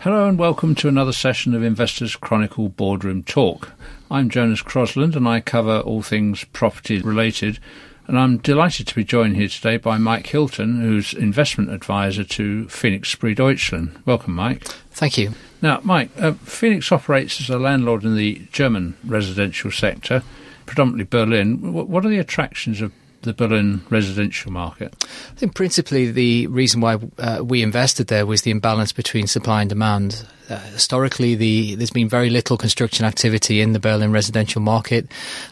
Hello and welcome to another session of Investors Chronicle Boardroom Talk. I'm Jonas Crosland and I cover all things property related. And I'm delighted to be joined here today by Mike Hilton, who's investment advisor to Phoenix Spree Deutschland. Welcome, Mike. Thank you. Now, Mike, uh, Phoenix operates as a landlord in the German residential sector, predominantly Berlin. What are the attractions of the Berlin residential market? I think principally the reason why uh, we invested there was the imbalance between supply and demand. Uh, historically, the, there's been very little construction activity in the Berlin residential market,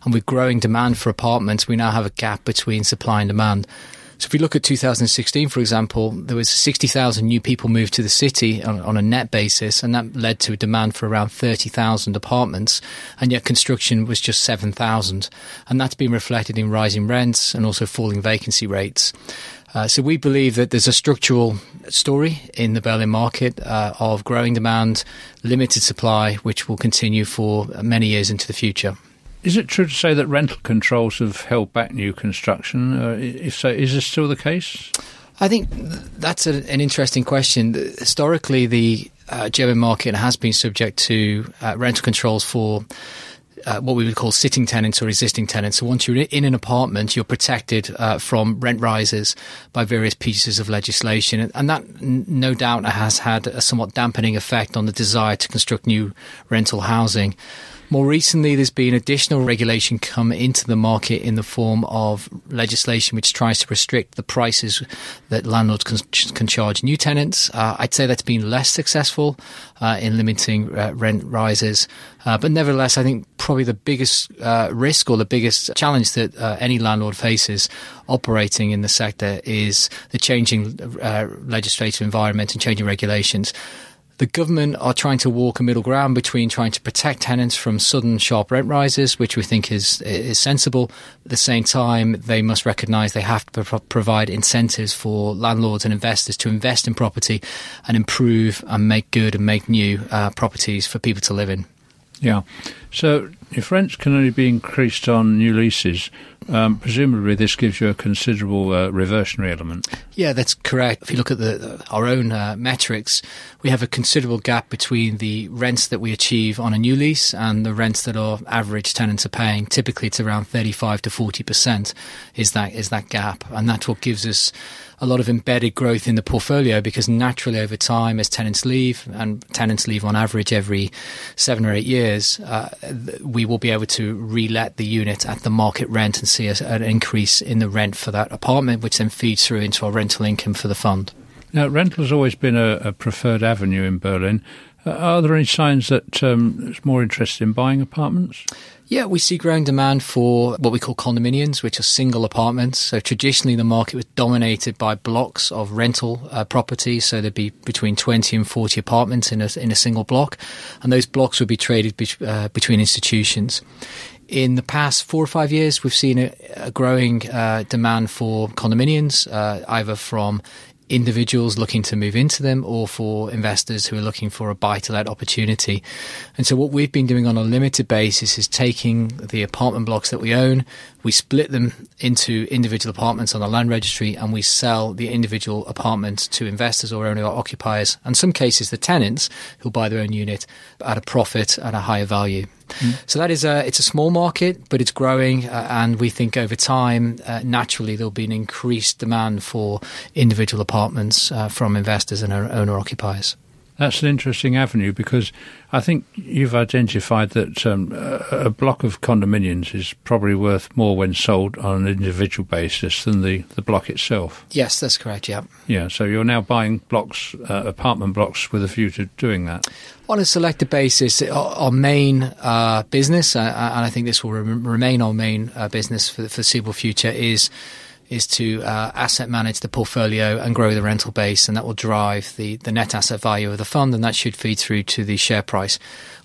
and with growing demand for apartments, we now have a gap between supply and demand. So if we look at 2016, for example, there was 60,000 new people moved to the city on, on, a net basis, and that led to a demand for around 30,000 apartments, and yet construction was just 7,000. And that's been reflected in rising rents and also falling vacancy rates. Uh, so we believe that there's a structural story in the Berlin market uh, of growing demand, limited supply, which will continue for many years into the future. Is it true to say that rental controls have held back new construction? Uh, if so, is this still the case? I think that's a, an interesting question. Historically, the uh, German market has been subject to uh, rental controls for uh, what we would call sitting tenants or existing tenants. So once you're in an apartment, you're protected uh, from rent rises by various pieces of legislation, and, that n- no doubt has had a somewhat dampening effect on the desire to construct new rental housing. More recently, there's been additional regulation come into the market in the form of legislation which tries to restrict the prices that landlords can, can charge new tenants. Uh, I'd say that's been less successful uh, in limiting uh, rent rises. Uh, but nevertheless, I think probably the biggest uh, risk or the biggest challenge that uh, any landlord faces operating in the sector is the changing legislative environment and changing regulations the government are trying to walk a middle ground between trying to protect tenants from sudden sharp rent rises, which we think is is sensible. At the same time, they must recognise they have to pro- provide incentives for landlords and investors to invest in property and improve and make good and make new uh, properties for people to live in. Yeah. So if rents can only be increased on new leases, um, presumably this gives you a considerable uh, reversionary element. Yeah, that's correct. If you look at the, our own uh, metrics, we have a considerable gap between the rents that we achieve on a new lease and the rents that our average tenants are paying. Typically, it's around 35 to 40 percent is that is that gap, and that's what gives us a lot of embedded growth in the portfolio because naturally over time, as tenants leave, and tenants leave on average every seven or eight years, uh, we will be able to relet the unit at the market rent and see a, an increase in the rent for that apartment, which then feeds through into our rental income for the fund. Now, rental has always been a, a preferred avenue in Berlin. Uh, are there any signs that um, it's more interested in buying apartments? Yeah, we see growing demand for what we call condominiums, which are single apartments. So traditionally, the market was dominated by blocks of rental uh, properties. So there'd be between 20 and 40 apartments in a, in a single block, and those blocks would be traded be, uh, between institutions. In the past four or five years, we've seen a, a growing uh, demand for condominiums, uh, either from individuals looking to move into them or for investors who are looking for a buy to let opportunity. And so what we've been doing on a limited basis is taking the apartment blocks that we own, we split them into individual apartments on the land registry and we sell the individual apartments to investors or owner occupiers, and some cases the tenants who buy their own unit at a profit at a higher value. Mm. So that is a it's a small market, but it's growing, uh, and we think over time, uh, naturally, there'll be an increased demand for individual apartments uh, from investors and owner occupiers. That's an interesting avenue because I think you've identified that um, a block of condominiums is probably worth more when sold on an individual basis than the, the block itself. Yes, that's correct, yeah. Yeah, so you're now buying blocks, uh, apartment blocks, with a view to doing that. On a selected basis, our, our main uh, business, uh, and I think this will re- remain our main uh, business for the foreseeable future, is is to uh, asset manage the portfolio and grow the rental base, and that will drive the, the net asset value of the fund, and that should feed through to the share price.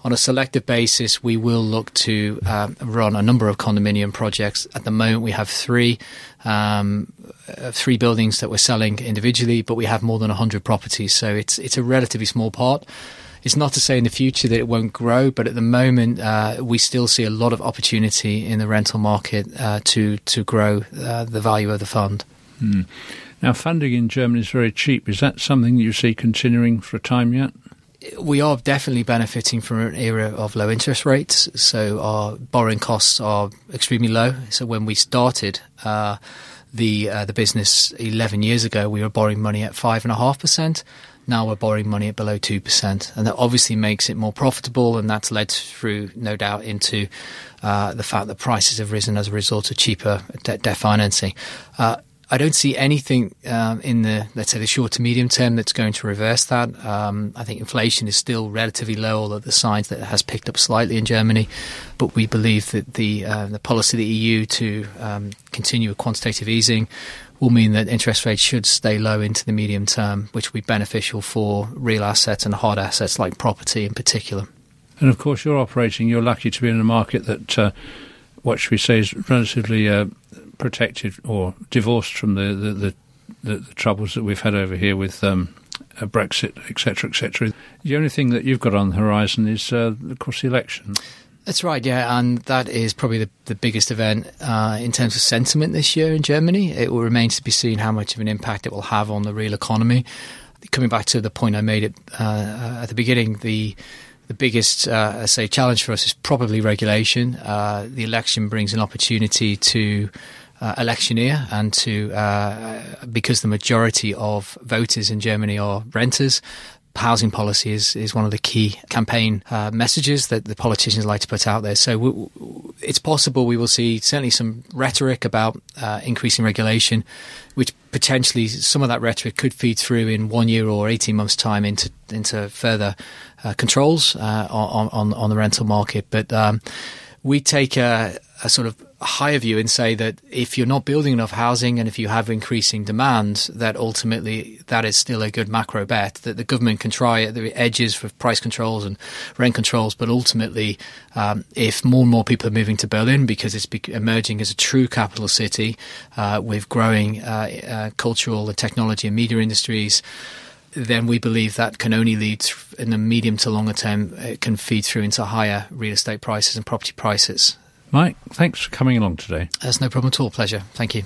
On a selective basis, we will look to uh, run a number of condominium projects. At the moment, we have three. Um, uh, three buildings that we're selling individually, but we have more than 100 properties, so it's it's a relatively small part. It's not to say in the future that it won't grow, but at the moment uh, we still see a lot of opportunity in the rental market uh, to to grow uh, the value of the fund. Mm. Now, funding in Germany is very cheap. Is that something you see continuing for a time yet? we are definitely benefiting from an era of low interest rates. So our borrowing costs are extremely low. So when we started uh, the uh, the business 11 years ago, we were borrowing money at five and a half percent. Now we're borrowing money at below 2%. And that obviously makes it more profitable. And that's led through, no doubt, into uh, the fact that prices have risen as a result of cheaper debt, debt financing. Uh, I don't see anything um, in the let's say the short to medium term that's going to reverse that. Um, I think inflation is still relatively low, although the signs that it has picked up slightly in Germany. But we believe that the uh, the policy of the EU to um, continue with quantitative easing will mean that interest rates should stay low into the medium term, which will be beneficial for real assets and hard assets like property in particular. And of course, you're operating. You're lucky to be in a market that, uh, what should we say, is relatively uh, protected or divorced from the the, the, the, the troubles that we've had over here with um, uh, Brexit, etc., etc. The only thing that you've got on the horizon is, uh, of course, the election. That's right, yeah, and that is probably the, the biggest event uh, in terms of sentiment this year in Germany. It will remain to be seen how much of an impact it will have on the real economy. Coming back to the point I made uh, at the beginning, the the biggest, uh, say, challenge for us is probably regulation. Uh, the election brings an opportunity to uh, electioneer and to uh, because the majority of voters in Germany are renters. Housing policy is, is one of the key campaign uh, messages that the politicians like to put out there. So w- w- it's possible we will see certainly some rhetoric about uh, increasing regulation, which potentially some of that rhetoric could feed through in one year or 18 months' time into into further uh, controls uh, on, on, on the rental market. But um, we take a, a sort of higher view and say that if you're not building enough housing and if you have increasing demand, that ultimately that is still a good macro bet that the government can try at the edges for price controls and rent controls. But ultimately, um, if more and more people are moving to Berlin because it's emerging as a true capital city uh, with growing uh, uh, cultural and technology and media industries, then we believe that can only lead in the medium to longer term, it can feed through into higher real estate prices and property prices. Mike, thanks for coming along today. That's no problem at all. Pleasure. Thank you.